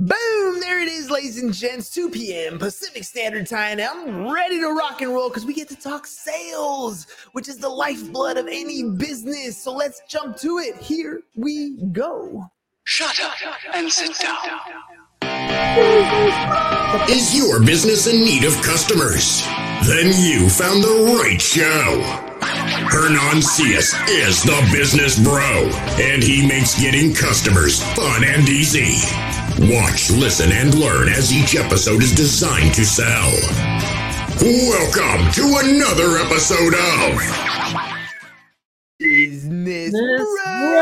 Boom! There it is, ladies and gents. 2 p.m. Pacific Standard Time. I'm ready to rock and roll because we get to talk sales, which is the lifeblood of any business. So let's jump to it. Here we go. Shut up and sit down. Is your business in need of customers? Then you found the right show. Hernan Cias is the business bro, and he makes getting customers fun and easy. Watch, listen, and learn as each episode is designed to sell. Welcome to another episode of Business Business Bros.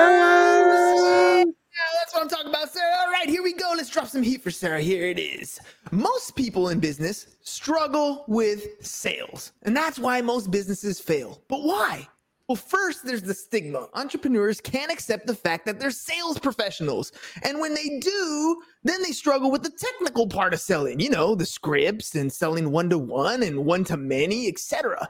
Yeah, that's what I'm talking about, Sarah. All right, here we go. Let's drop some heat for Sarah. Here it is. Most people in business struggle with sales, and that's why most businesses fail. But why? Well, first, there's the stigma. Entrepreneurs can't accept the fact that they're sales professionals. And when they do, then they struggle with the technical part of selling, you know, the scripts and selling one to one and one to many, etc.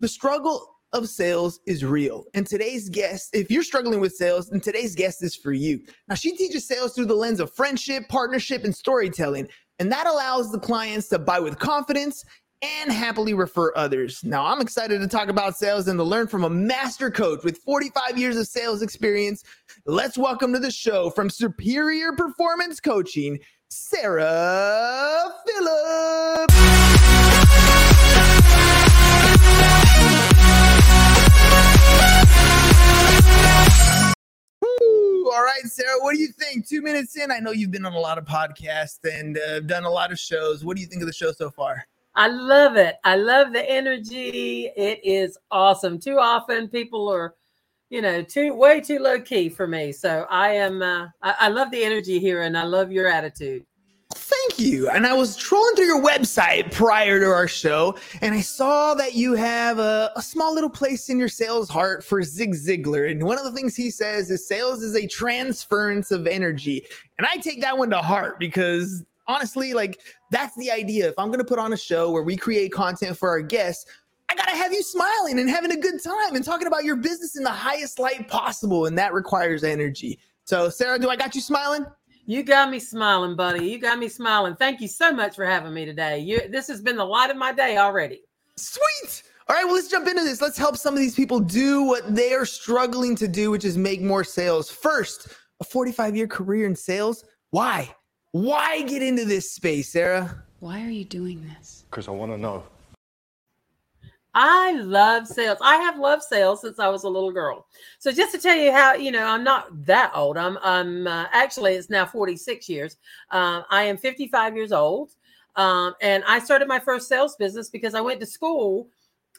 The struggle of sales is real. And today's guest, if you're struggling with sales, then today's guest is for you. Now, she teaches sales through the lens of friendship, partnership, and storytelling. And that allows the clients to buy with confidence and happily refer others. Now, I'm excited to talk about sales and to learn from a master coach with 45 years of sales experience. Let's welcome to the show from Superior Performance Coaching, Sarah Phillips. Woo! All right, Sarah, what do you think? Two minutes in, I know you've been on a lot of podcasts and uh, done a lot of shows. What do you think of the show so far? I love it. I love the energy. It is awesome. Too often people are, you know, too way too low key for me. So I am. Uh, I, I love the energy here, and I love your attitude. Thank you. And I was trolling through your website prior to our show, and I saw that you have a, a, small little place in your sales heart for Zig Ziglar. And one of the things he says is sales is a transference of energy. And I take that one to heart because honestly, like that's the idea. If I'm going to put on a show where we create content for our guests, I got to have you smiling and having a good time and talking about your business in the highest light possible. And that requires energy. So, Sarah, do I got you smiling? You got me smiling, buddy. You got me smiling. Thank you so much for having me today. You, this has been the light of my day already. Sweet. All right, well, let's jump into this. Let's help some of these people do what they are struggling to do, which is make more sales. First, a 45 year career in sales. Why? Why get into this space, Sarah? Why are you doing this? Because I want to know. I love sales. I have loved sales since I was a little girl. So just to tell you how, you know, I'm not that old. I'm, I'm uh, actually it's now 46 years. Uh, I am 55 years old, um, and I started my first sales business because I went to school,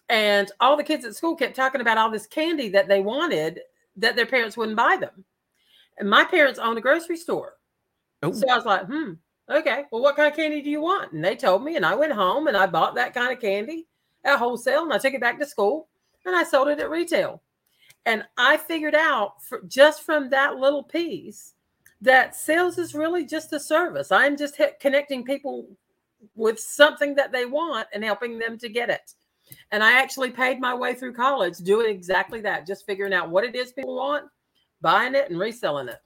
and all the kids at school kept talking about all this candy that they wanted that their parents wouldn't buy them. And my parents owned a grocery store, oh. so I was like, hmm, okay. Well, what kind of candy do you want? And they told me, and I went home and I bought that kind of candy at wholesale and I took it back to school and I sold it at retail. And I figured out for, just from that little piece that sales is really just a service. I'm just connecting people with something that they want and helping them to get it. And I actually paid my way through college doing exactly that, just figuring out what it is people want, buying it and reselling it.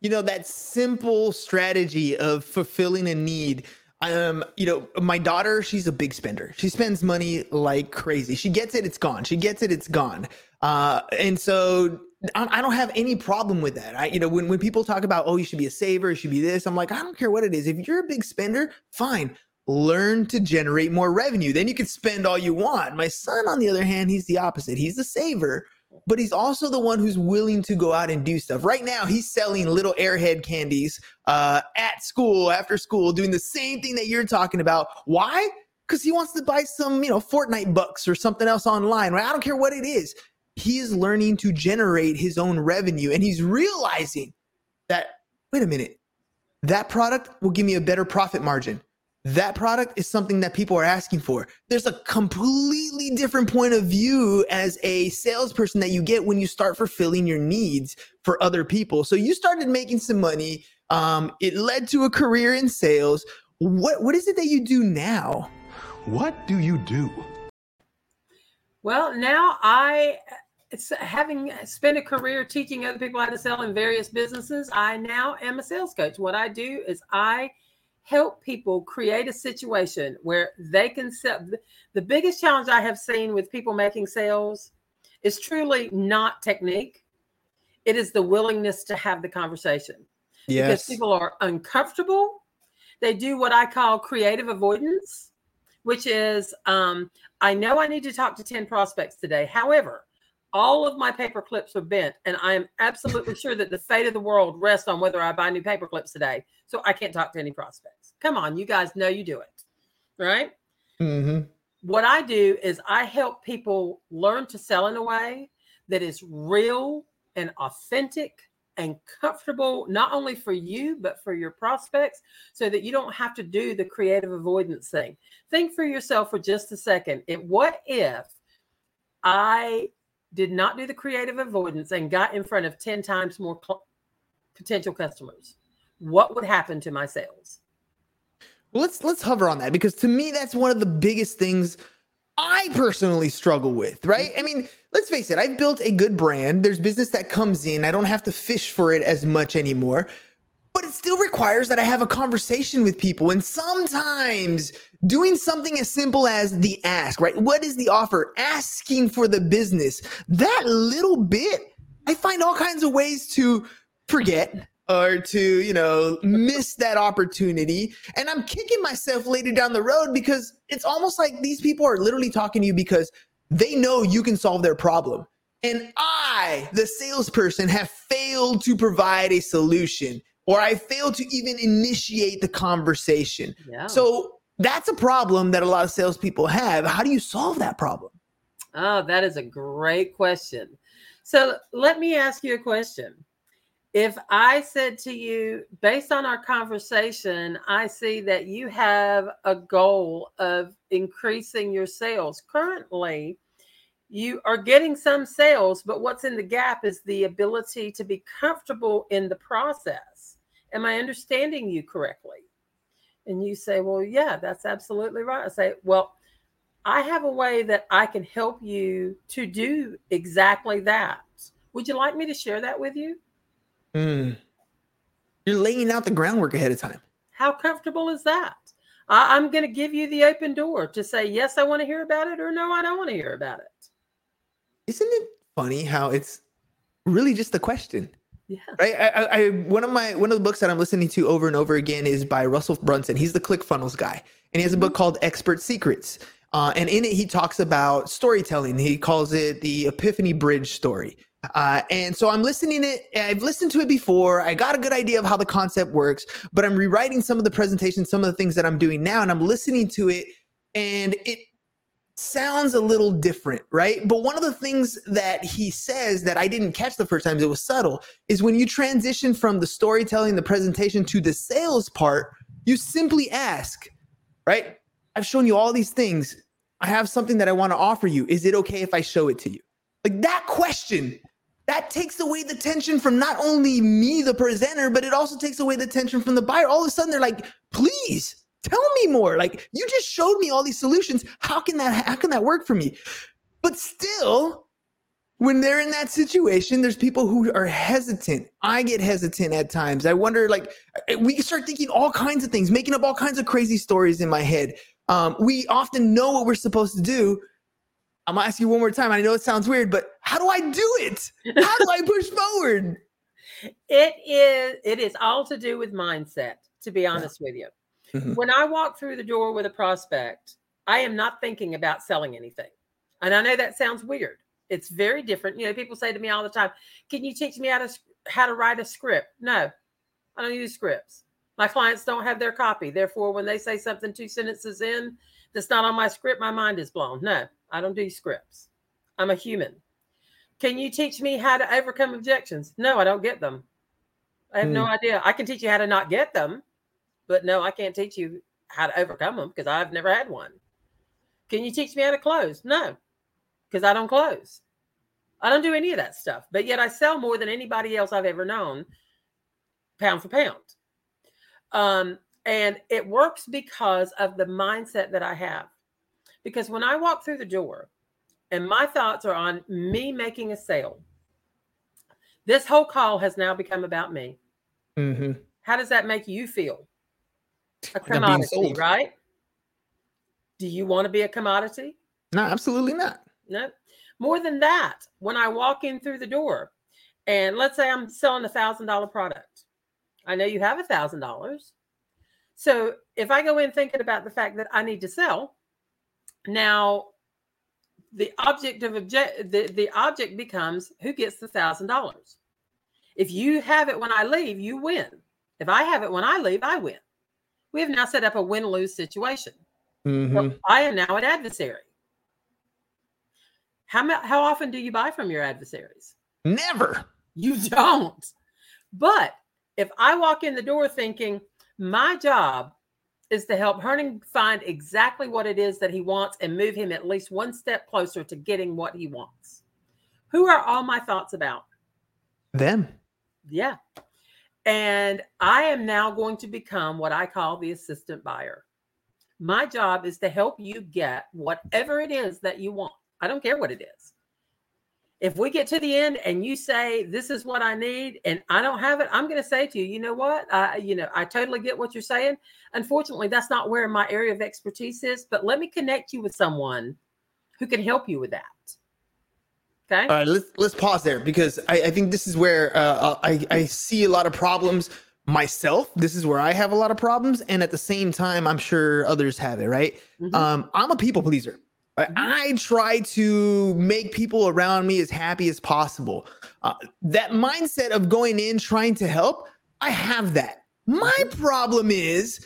You know, that simple strategy of fulfilling a need um you know my daughter she's a big spender she spends money like crazy she gets it it's gone she gets it it's gone uh and so I don't have any problem with that. I, you know, when, when people talk about, oh, you should be a saver, you should be this, I'm like, I don't care what it is. If you're a big spender, fine. Learn to generate more revenue. Then you can spend all you want. My son, on the other hand, he's the opposite. He's the saver but he's also the one who's willing to go out and do stuff. Right now, he's selling little airhead candies uh, at school, after school, doing the same thing that you're talking about. Why? Because he wants to buy some, you know, Fortnite bucks or something else online. Right? I don't care what it is. He is learning to generate his own revenue, and he's realizing that. Wait a minute, that product will give me a better profit margin that product is something that people are asking for. There's a completely different point of view as a salesperson that you get when you start fulfilling your needs for other people. So you started making some money. Um, it led to a career in sales. What what is it that you do now? What do you do? Well, now I it's having spent a career teaching other people how to sell in various businesses. I now am a sales coach. What I do is I help people create a situation where they can sell. The biggest challenge I have seen with people making sales is truly not technique. It is the willingness to have the conversation. Yes. Because people are uncomfortable. They do what I call creative avoidance, which is um, I know I need to talk to 10 prospects today. However, all of my paper clips are bent, and I am absolutely sure that the fate of the world rests on whether I buy new paper clips today. So I can't talk to any prospects. Come on, you guys know you do it, right? Mm-hmm. What I do is I help people learn to sell in a way that is real and authentic and comfortable, not only for you, but for your prospects, so that you don't have to do the creative avoidance thing. Think for yourself for just a second. It, what if I did not do the creative avoidance and got in front of 10 times more cl- potential customers? What would happen to my sales? Let's let's hover on that because to me that's one of the biggest things I personally struggle with, right? I mean, let's face it, I've built a good brand. There's business that comes in. I don't have to fish for it as much anymore. But it still requires that I have a conversation with people. And sometimes doing something as simple as the ask, right? What is the offer? Asking for the business. That little bit, I find all kinds of ways to forget, or to, you know, miss that opportunity. And I'm kicking myself later down the road because it's almost like these people are literally talking to you because they know you can solve their problem. And I, the salesperson, have failed to provide a solution or I failed to even initiate the conversation. Yeah. So that's a problem that a lot of salespeople have. How do you solve that problem? Oh, that is a great question. So let me ask you a question if I said to you, based on our conversation, I see that you have a goal of increasing your sales. Currently, you are getting some sales, but what's in the gap is the ability to be comfortable in the process. Am I understanding you correctly? And you say, Well, yeah, that's absolutely right. I say, Well, I have a way that I can help you to do exactly that. Would you like me to share that with you? Mm. You're laying out the groundwork ahead of time. How comfortable is that? I, I'm going to give you the open door to say, yes, I want to hear about it, or no, I don't want to hear about it. Isn't it funny how it's really just a question? Yeah. Right. I, I, I, one of my one of the books that I'm listening to over and over again is by Russell Brunson. He's the ClickFunnels guy, and he has a book called Expert Secrets. Uh, and in it, he talks about storytelling. He calls it the Epiphany Bridge story. Uh, and so I'm listening it. I've listened to it before. I got a good idea of how the concept works, but I'm rewriting some of the presentation, some of the things that I'm doing now, and I'm listening to it, and it sounds a little different, right? But one of the things that he says that I didn't catch the first time, it was subtle, is when you transition from the storytelling, the presentation to the sales part, you simply ask, right? I've shown you all these things. I have something that I want to offer you. Is it okay if I show it to you? Like that question that takes away the tension from not only me, the presenter, but it also takes away the tension from the buyer. All of a sudden, they're like, please tell me more. Like, you just showed me all these solutions. How can that, how can that work for me? But still, when they're in that situation, there's people who are hesitant. I get hesitant at times. I wonder, like, we start thinking all kinds of things, making up all kinds of crazy stories in my head. Um, we often know what we're supposed to do, I'm gonna ask you one more time. I know it sounds weird, but how do I do it? How do I push forward? It is it is all to do with mindset, to be honest yeah. with you. Mm-hmm. When I walk through the door with a prospect, I am not thinking about selling anything. And I know that sounds weird. It's very different. You know, people say to me all the time, "Can you teach me how to how to write a script?" No. I don't use scripts. My clients don't have their copy. Therefore, when they say something two sentences in that's not on my script, my mind is blown. No. I don't do scripts. I'm a human. Can you teach me how to overcome objections? No, I don't get them. I have mm. no hmm. idea. I can teach you how to not get them, but no, I can't teach you how to overcome them because I've never had one. Can you teach me how to close? No, because I don't close. I don't do any of that stuff, but yet I sell more than anybody else I've ever known, pound for pound. Um, and it works because of the mindset that I have. Because when I walk through the door, and my thoughts are on me making a sale. This whole call has now become about me. Mm-hmm. How does that make you feel? A Like I'm being commodity, right? Do you want to be a commodity? No, absolutely not. No. More than that, when I walk in through the door, and let's say I'm selling a thousand dollar product, I know you have a thousand dollars. So if I go in thinking about the fact that I need to sell, now the object of object the, the object becomes who gets the thousand dollars. If you have it when I leave, you win. If I have it when I leave, I win. We have now set up a win-lose situation. Mhm. Well, I am now an adversary. How, how often do you buy from your adversaries? Never. You don't. But if I walk in the door thinking my job is to help Hernan find exactly what it is that he wants and move him at least one step closer to getting what he wants, who are all my thoughts about? Them. Yeah. And I am now going to become what I call the assistant buyer. My job is to help you get whatever it is that you want. I don't care what it is. If we get to the end and you say this is what I need and I don't have it, I'm going to say to you, you know what? I you know, I totally get what you're saying. Unfortunately, that's not where my area of expertise is, but let me connect you with someone who can help you with that. Okay? All right, let's let's pause there because I, I think this is where uh, I I see a lot of problems myself. This is where I have a lot of problems, and at the same time, I'm sure others have it. Right? Mhm. Um, I'm a people pleaser. I- Mhm. Try to make people around me as happy as possible. Uh, that mindset of going in trying to help, I have that. My problem is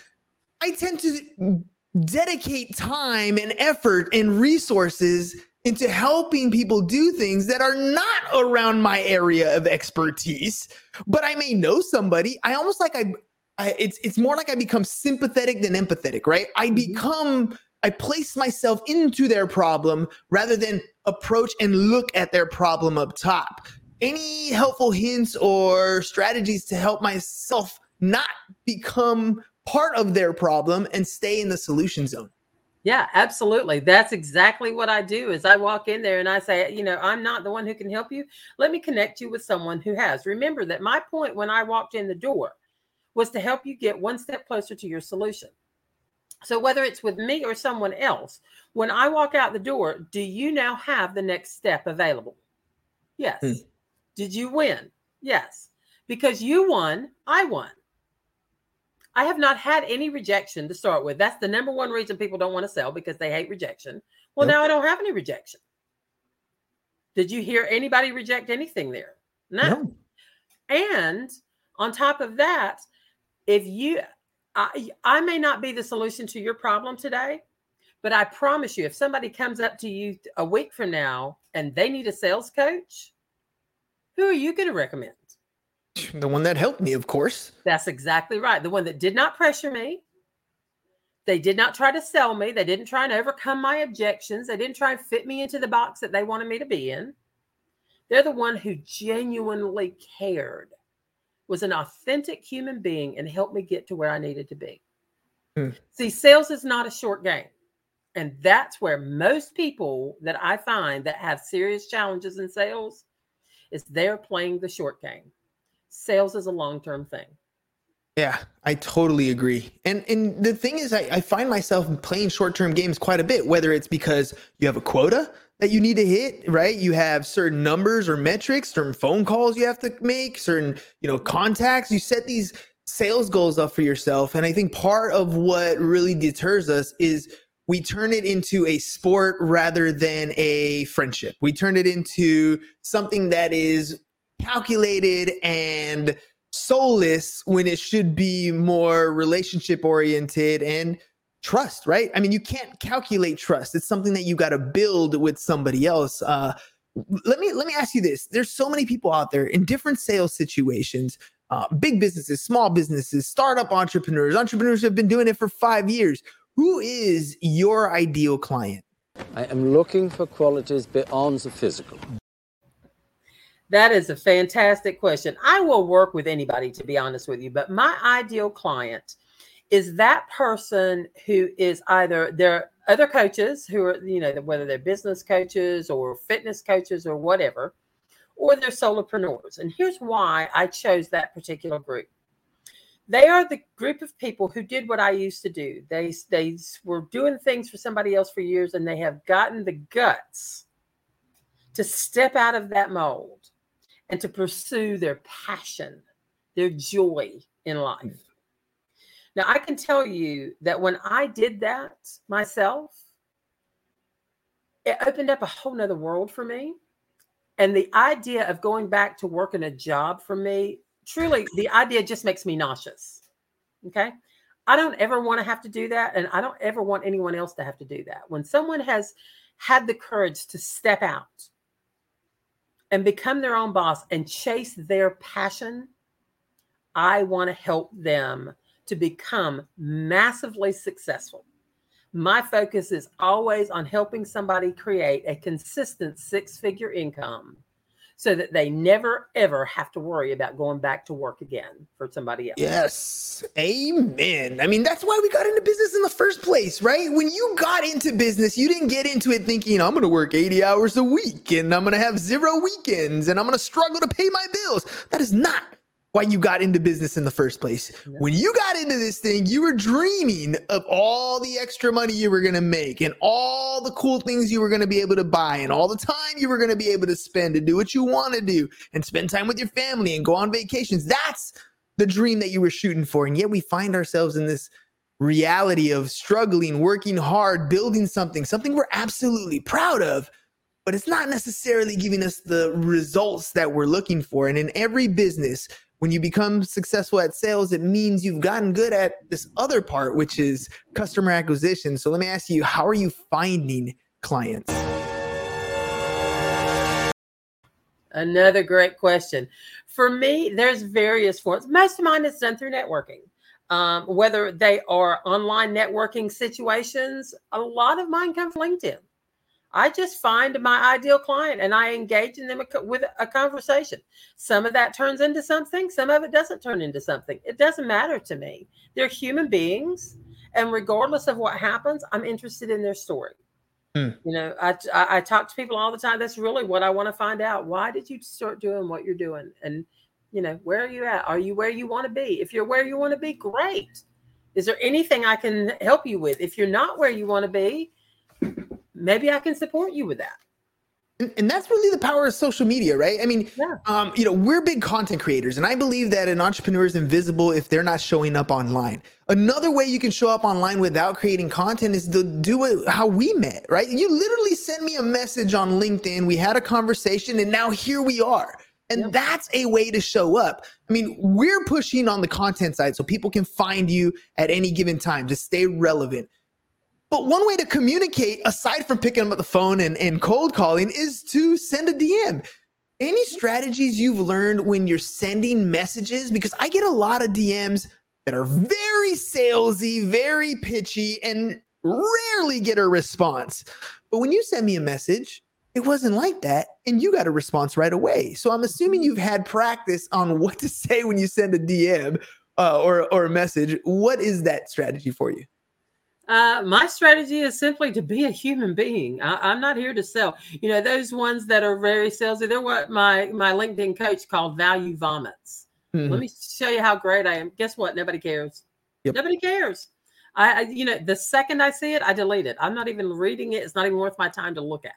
I tend to dedicate time and effort and resources into helping people do things that are not around my area of expertise but i may know somebody i almost like i, I it's it's more like i become sympathetic than empathetic right i Mhm. become i place myself into their problem rather than approach and look at their problem up top any helpful hints or strategies to help myself not become part of their problem and stay in the solution zone Yeah, absolutely. That's exactly what I do. Is I walk in there and I say, you know, I'm not the one who can help you. Let me connect you with someone who has. Remember that my point when I walked in the door was to help you get one step closer to your solution. So whether it's with me or someone else, when I walk out the door, do you now have the next step available? Yes. Hmm. Did you win? Yes. Because you won, I won. I have not had any rejection to start with. That's the number one reason people don't want to sell because they hate rejection. Well, Yep. now I don't have any rejection. Did you hear anybody reject anything there? No. And on top of that, if you, I, I may not be the solution to your problem today, but I promise you, if somebody comes up to you a week from now and they need a sales coach, who are you going to recommend? the one that helped me of course That's exactly right. The one that did not pressure me. They did not try to sell me. They didn't try and overcome my objections. They didn't try and fit me into the box that they wanted me to be in. They're the one who genuinely cared, was an authentic human being, and helped me get to where I needed to be. Hmm. See, sales is not a short game. And that's where most people that I find that have serious challenges in sales is they're playing the short game. Sales is a long-term thing. Yeah, I totally agree. And and the thing is, I, I find myself playing short term games quite a bit, whether it's because you have a quota that you need to hit, right? You have certain numbers or metrics, certain phone calls you have to make, certain, you know, contacts. You set these sales goals up for yourself. And I think part of what really deters us is we turn it into a sport rather than a friendship. We turn it into something that is calculated and soulless when it should be more relationship oriented and trust right? I mean you can't calculate trust. It's something that you got to build with somebody else. Uh let me let me ask you this. There's so many people out there in different sales situations uh, big businesses small businesses startup entrepreneurs. Entrepreneurs who have been doing it for five years. Who is your ideal client? I am looking for qualities beyond the physical. That is a fantastic question. I will work with anybody, to be honest with you, but my ideal client is that person who is either they're other coaches who are, you know, whether they're business coaches or fitness coaches or whatever, or they're solopreneurs. And here's why I chose that particular group. They are the group of people who did what I used to do. They they were doing things for somebody else for years, and they have gotten the guts to step out of that mold and to pursue their passion, their joy in life. Now, I can tell you that when I did that myself, it opened up a whole nother world for me. And the idea of going back to working a job for me, truly, the idea just makes me nauseous. Okay. I don't ever want to have to do that. And I don't ever want anyone else to have to do that. When someone has had the courage to step out and become their own boss and chase their passion, I want to help them to become massively successful. My focus is always on helping somebody create a consistent six figure income so that they never ever have to worry about going back to work again for somebody else. Yes. Amen. I mean, that's why we got into business in the first place, right? When you got into business, you didn't get into it thinking, I'm going to work 80 hours a week and I'm going to have zero weekends and I'm going to struggle to pay my bills. That is not why you got into business in the first place. Yeah. When you got into this thing, you were dreaming of all the extra money you were going to make and all the cool things you were going to be able to buy and all the time you were going to be able to spend to do what you want to do and spend time with your family and go on vacations. That's the dream that you were shooting for. And yet we find ourselves in this reality of struggling, working hard, building something, something we're absolutely proud of but it's not necessarily giving us the results that we're looking for. And in every business, when you become successful at sales, it means you've gotten good at this other part, which is customer acquisition. So let me ask you, how are you finding clients? Another great question. For me, there's various forms. Most of mine is done through networking. Um, whether they are online networking situations, a lot of mine come from LinkedIn. I just find my ideal client and I engage in them with a conversation. Some of that turns into something, some of it doesn't turn into something. It doesn't matter to me. They're human beings. And regardless of what happens, I'm interested in their story. Hmm. You know, I, I, I talk to people all the time. That's really what I want to find out. Why did you start doing what you're doing? And, you know, where are you at? Are you where you want to be? If you're where you want to be, great. Is there anything I can help you with? If you're not where you want to be, maybe I can support you with that. And, and that's really the power of social media, right? I mean, yeah. um, you know, we're big content creators, and I believe that an entrepreneur is invisible if they're not showing up online. Another way you can show up online without creating content is to do it how we met, right? You literally sent me a message on LinkedIn, we had a conversation, and now here we are. And yep. that's a way to show up. I mean, we're pushing on the content side so people can find you at any given time to stay relevant. But one way to communicate, aside from picking up the phone and, and cold calling, is to send a DM. Any strategies you've learned when you're sending messages? Because I get a lot of DMs that are very salesy, very pitchy, and rarely get a response. But when you send me a message, it wasn't like that. And you got a response right away. So I'm assuming you've had practice on what to say when you send a DM uh, or, or a message. What is that strategy for you? Uh, my strategy is simply to be a human being. I, am not here to sell. You know, those ones that are very salesy, they're what my my LinkedIn coach called value vomits. Mm-hmm. Let me show you how great I am. Guess what? Nobody cares. Yep. Nobody cares. I, I, you know, the second I see it, I delete it. I'm not even reading it. It's not even worth my time to look at.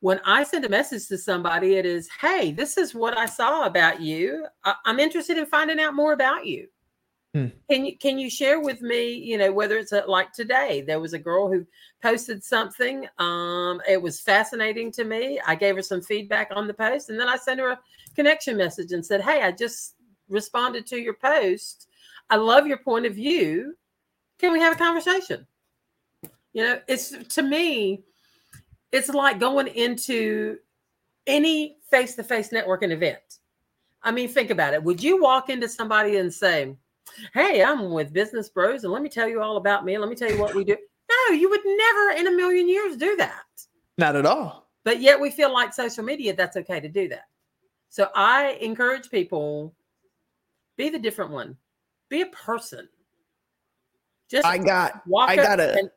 When I send a message to somebody, it is, "Hey, this is what I saw about you. I, I'm interested in finding out more about you." Hmm. Can you can you share with me, you know, whether it's a, like today, there was a girl who posted something. Um, it was fascinating to me. I gave her some feedback on the post, and then I sent her a connection message and said, "Hey, I just responded to your post. I love your point of view. Can we have a conversation?" You know, it's to me, it's like going into any face-to-face networking event. I mean, think about it. Would you walk into somebody and say, Hey, I'm with Business Bros, and let me tell you all about me. Let me tell you what we do. No, you would never in a million years do that. Not at all. But yet we feel like social media, that's okay to do that. So I encourage people be the different one, be a person. Just I got, I got a,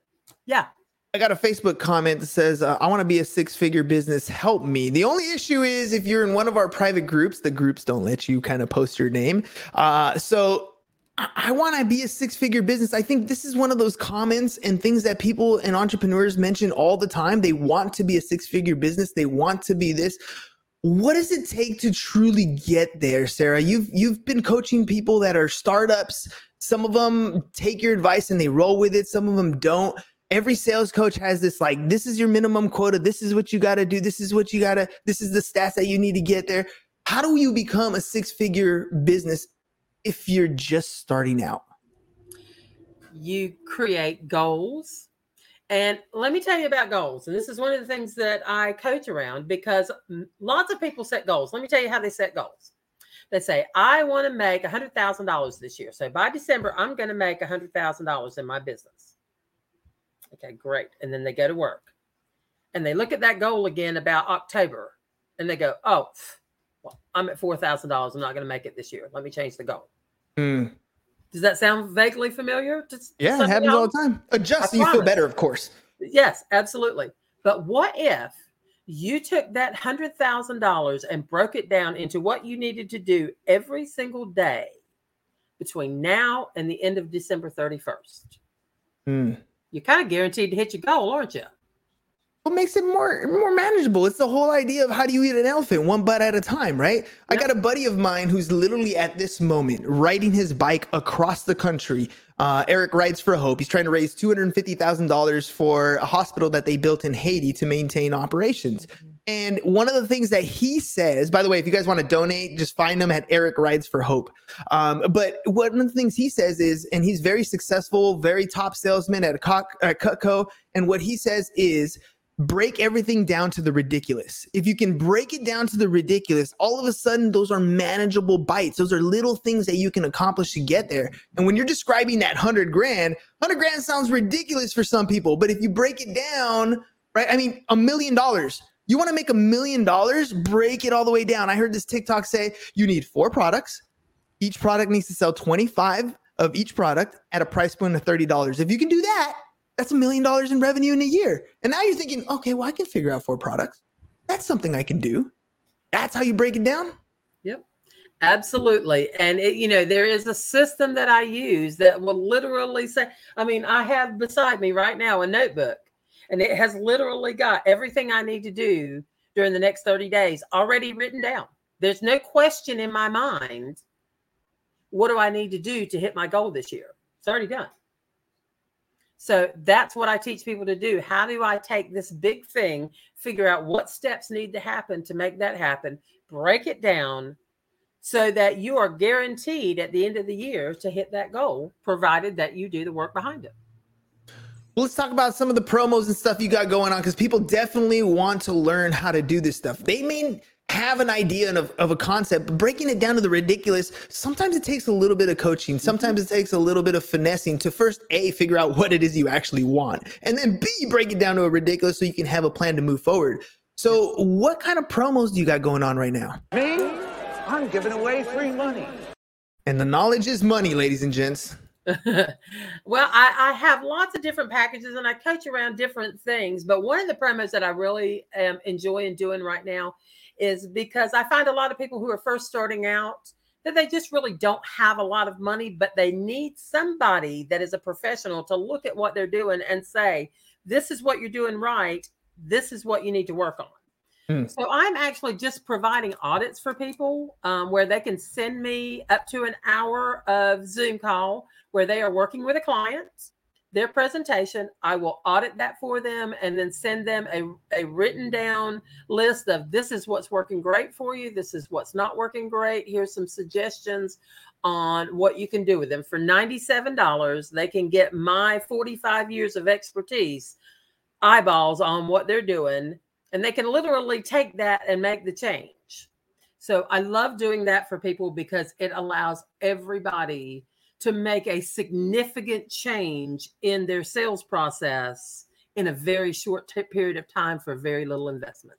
Yeah. I got a Facebook comment that says, uh, I want to be a six figure business. Help me. The only issue is if you're in one of our private groups, the groups don't let you kind of post your name. Uh, so I, want to be a six figure business. I think this is one of those comments and things that people and entrepreneurs mention all the time. They want to be a six figure business, they want to be this. What does it take to truly get there, Sarah? You've you've been coaching people that are startups. Some of them take your advice and they roll with it. Some of them don't every sales coach has this like this is your minimum quota this is what you got to do this is what you got to this is the stats that you need to get there how do you become a six figure business if you're just starting out? You create goals. And let me tell you about goals and this is one of the things that i coach around because lots of people set goals. Let me tell you how they set goals. They say i want to make $100000 this year so by december i'm going to make $100000 in my business. Okay, great. And then they go to work and they look at that goal again about October and they go, oh, well, I'm at $4,000. I'm not going to make it this year. Let me change the goal. Mm. Does that sound vaguely familiar? To, yeah, it happens else? all the time. Adjust you feel better, of course. Yes, absolutely. But what if you took that $100,000 and broke it down into what you needed to do every single day between now and the end of December 31st? Mm you're kind of guaranteed to hit your goal, aren't you? What makes it more more manageable? It's the whole idea of how do you eat an elephant one bite at a time, right? Yep. I got a buddy of mine who's literally at this moment riding his bike across the country. Uh, Eric rides for hope. He's trying to raise two hundred and fifty thousand dollars for a hospital that they built in Haiti to maintain operations. Mm-hmm. And one of the things that he says, by the way, if you guys want to donate, just find him at Eric Rides for Hope. Um, but one of the things he says is, and he's very successful, very top salesman at, a at Cutco. And what he says is, break everything down to the ridiculous. If you can break it down to the ridiculous, all of a sudden those are manageable bites. Those are little things that you can accomplish to get there. And when you're describing that 100 grand, 100 grand sounds ridiculous for some people, but if you break it down, right? I mean, a million dollars you want to make a million dollars? Break it all the way down. I heard this TikTok say you need four products. Each product needs to sell 25 of each product at a price point of $30. If you can do that, that's a million dollars in revenue in a year. And now you're thinking, okay, well, I can figure out four products. That's something I can do. That's how you break it down. Yep. Absolutely. And it, you know, there is a system that I use that will literally say, I mean, I have beside me right now a notebook and it has literally got everything I need to do during the next 30 days already written down. There's no question in my mind what do I need to do to hit my goal this year? It's already done. So that's what I teach people to do. How do I take this big thing, figure out what steps need to happen to make that happen, break it down so that you are guaranteed at the end of the year to hit that goal, provided that you do the work behind it. Well, let's talk about some of the promos and stuff you got going on because people definitely want to learn how to do this stuff. They may have an idea of, of a concept, but breaking it down to the ridiculous, sometimes it takes a little bit of coaching. Mm-hmm. Sometimes it takes a little bit of finessing to first A, figure out what it is you actually want, and then B, break it down to a ridiculous so you can have a plan to move forward. So, what kind of promos do you got going on right now? Me? I'm giving away free money. And the knowledge is money, ladies and gents. well, I, I, have lots of different packages and I coach around different things. But one of the promos that I really am enjoying doing right now is because I find a lot of people who are first starting out that they just really don't have a lot of money, but they need somebody that is a professional to look at what they're doing and say, this is what you're doing right. This is what you need to work on. Hmm. So I'm actually just providing audits for people um, where they can send me up to an hour of Zoom call where they are working with a client, their presentation. I will audit that for them and then send them a, a written down list of this is what's working great for you. This is what's not working great. Here's some suggestions on what you can do with them. For $97, they can get my 45 years of expertise, eyeballs on what they're doing, and they can literally take that and make the change. So I love doing that for people because it allows everybody to make a significant change in their sales process in a very short t- period of time for very little investment.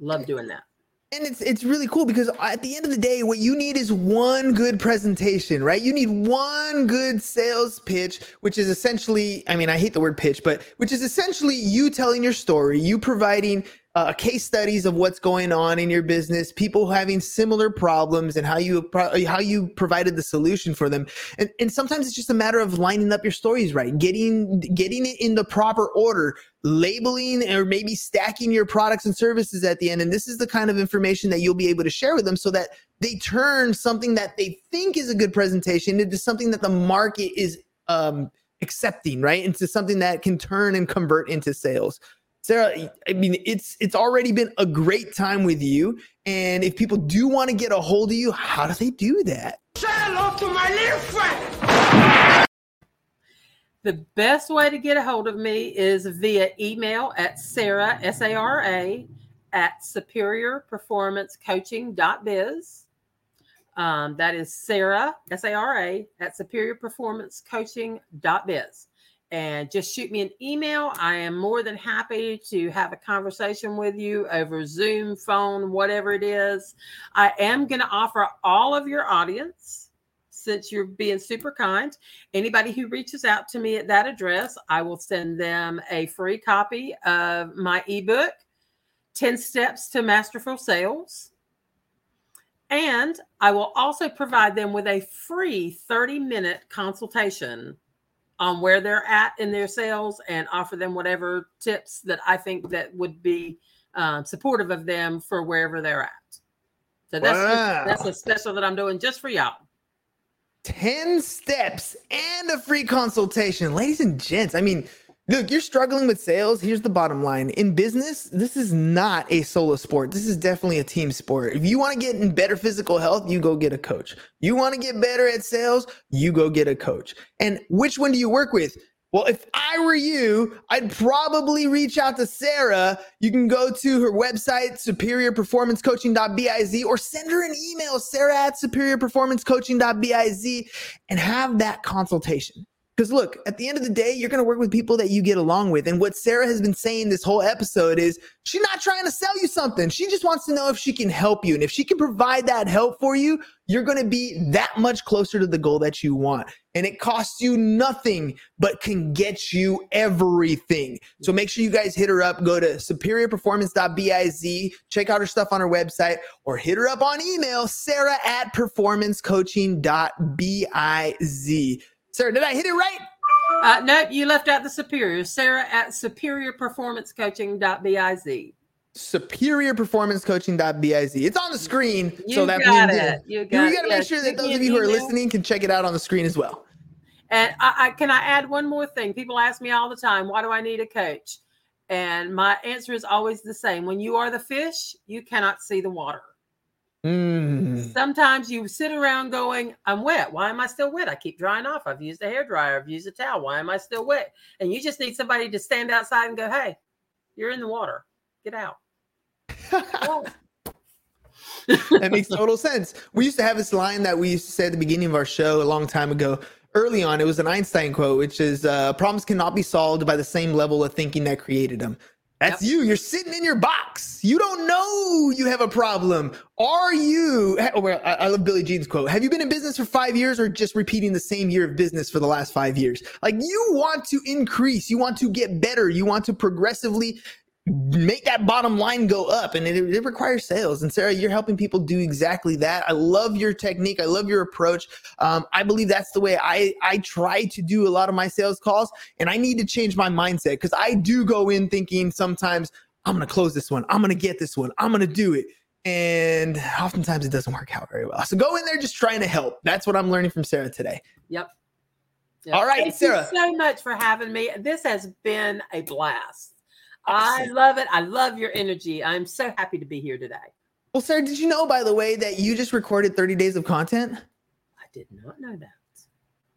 Love doing that. And it's it's really cool because at the end of the day, what you need is one good presentation, right? You need one good sales pitch, which is essentially, I mean, I hate the word pitch, but which is essentially you telling your story, you providing uh, case studies of what's going on in your business, people having similar problems, and how you pro- how you provided the solution for them. And, and sometimes it's just a matter of lining up your stories right, getting getting it in the proper order, labeling or maybe stacking your products and services at the end. And this is the kind of information that you'll be able to share with them, so that they turn something that they think is a good presentation into something that the market is um, accepting, right, into something that can turn and convert into sales. Sarah, I mean, it's it's already been a great time with you. And if people do want to get a hold of you, how do they do that? Say hello to my little friend. The best way to get a hold of me is via email at Sarah, S A R A, at superiorperformancecoaching.biz. Um, that is Sarah, S A R A, at superiorperformancecoaching.biz and just shoot me an email. I am more than happy to have a conversation with you over Zoom, phone, whatever it is. I am going to offer all of your audience, since you're being super kind, anybody who reaches out to me at that address, I will send them a free copy of my ebook, 10 Steps to Masterful Sales. And I will also provide them with a free 30 minute consultation on where they're at in their sales and offer them whatever tips that I think that would be um, supportive of them for wherever they're at. So that's Wow. that's a special that I'm doing just for y'all. 10 steps and a free consultation. Ladies and gents, I mean, look, you're struggling with sales. Here's the bottom line in business, this is not a solo sport. This is definitely a team sport. If you want to get in better physical health, you go get a coach. You want to get better at sales, you go get a coach. And which one do you work with? Well, if I were you, I'd probably reach out to Sarah. You can go to her website, superiorperformancecoaching.biz, or send her an email, sarah at superiorperformancecoaching.biz, and have that consultation. Because look, at the end of the day, you're going to work with people that you get along with. And what Sarah has been saying this whole episode is she's not trying to sell you something. She just wants to know if she can help you. And if she can provide that help for you, you're going to be that much closer to the goal that you want. And it costs you nothing, but can get you everything. So make sure you guys hit her up. Go to superiorperformance.biz, check out her stuff on her website, or hit her up on email, sarah at performancecoaching.biz. Sarah, did I hit it right? Uh, no, you left out the superior. Sarah at superiorperformancecoaching.biz. superiorperformancecoaching.biz. It's on the screen. You so that got means it. You you got got to yeah, make sure that those of you who are listening can check it out on the screen as well. And I, I can I add one more thing. People ask me all the time, why do I need a coach? And my answer is always the same. When you are the fish, you cannot see the water. Mm. Sometimes you sit around going, I'm wet. Why am I still wet? I keep drying off. I've used a hair dryer. I've used a towel. Why am I still wet? And you just need somebody to stand outside and go, Hey, you're in the water. Get out. That makes total sense. We used to have this line that we used to say at the beginning of our show a long time ago. Early on, it was an Einstein quote, which is uh, problems cannot be solved by the same level of thinking that created them. That's you. You're sitting in your box. You don't know you have a problem. Are you? oh, well, I I love Billy Jean's quote. Have you been in business for five years or just repeating the same year of business for the last five years? Like you want to increase, you want to get better, you want to progressively make that bottom line go up and it, it requires sales and sarah you're helping people do exactly that i love your technique i love your approach um, i believe that's the way i i try to do a lot of my sales calls and i need to change my mindset because i do go in thinking sometimes i'm gonna close this one i'm gonna get this one i'm gonna do it and oftentimes it doesn't work out very well so go in there just trying to help that's what i'm learning from sarah today yep. Yep. All right, Thank Sarah. you so much for having me. This has been a blast. I love it. I love your energy. I'm so happy to be here today. well sarah did you know by the way that you just recorded 30 days of content I did not know that.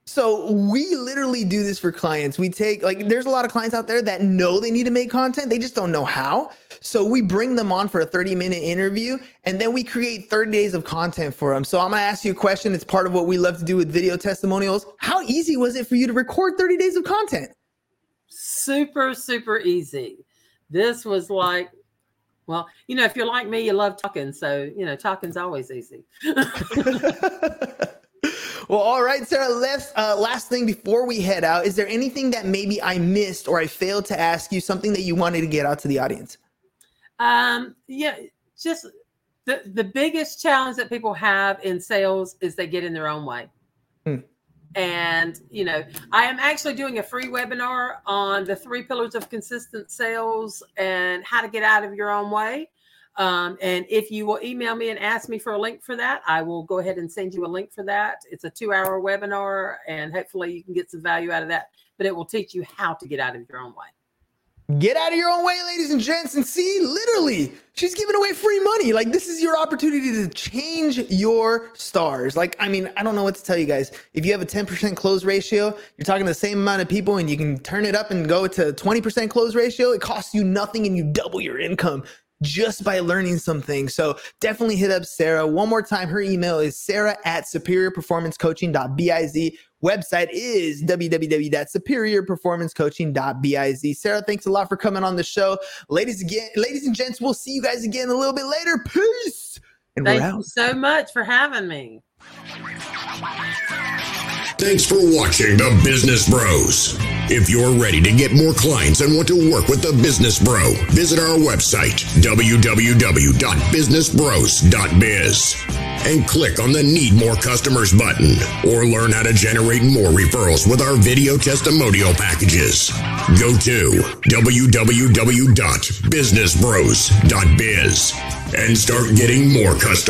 So we literally do this for clients. We take like mm. there's a lot of clients out there that know they need to make content, they just don't know how. So we bring them on for a 30 minute interview and then we create 30 days of content for them. So I'm going to ask you a question. It's part of what we love to do with video testimonials. How easy was it for you to record 30 days of content? Super, super easy. This was like Well, you know, if you're like me, you love talking. So, you know, talking's always easy. well, all right, Sarah. Last uh, last thing before we head out, is there anything that maybe I missed or I failed to ask you? Something that you wanted to get out to the audience? Um, yeah, just the the biggest challenge that people have in sales is they get in their own way. Hmm. And you know, I am actually doing a free webinar on the three pillars of consistent sales and how to get out of your own way. Um, and if you will email me and ask me for a link for that, I will go ahead and send you a link for that. It's a two hour webinar, and hopefully you can get some value out of that. But it will teach you how to get out of your own way. Get out of your own way, ladies and gents, and see, literally, she's giving away free money. Like, this is your opportunity to change your stars. Like, I mean, I don't know what to tell you guys. If you have a 10% close ratio, you're talking to the same amount of people and you can turn it up and go to 20% close ratio. It costs you nothing and you double your income just by learning something. So definitely hit up Sarah. One more time, her email is sarah at superiorperformancecoaching.biz. Website is www.superiorperformancecoaching.biz. Sarah, thanks a lot for coming on the show. Ladies again, ladies and gents, we'll see you guys again a little bit later. Peace. And Thank you so much for having me. Thanks for watching The Business Bros. If you're ready to get more clients and want to work with The Business Bro, visit our website, www.businessbros.biz, and click on the Need More Customers button, or learn how to generate more referrals with our video testimonial packages. Go to www.businessbros.biz and start getting more customers.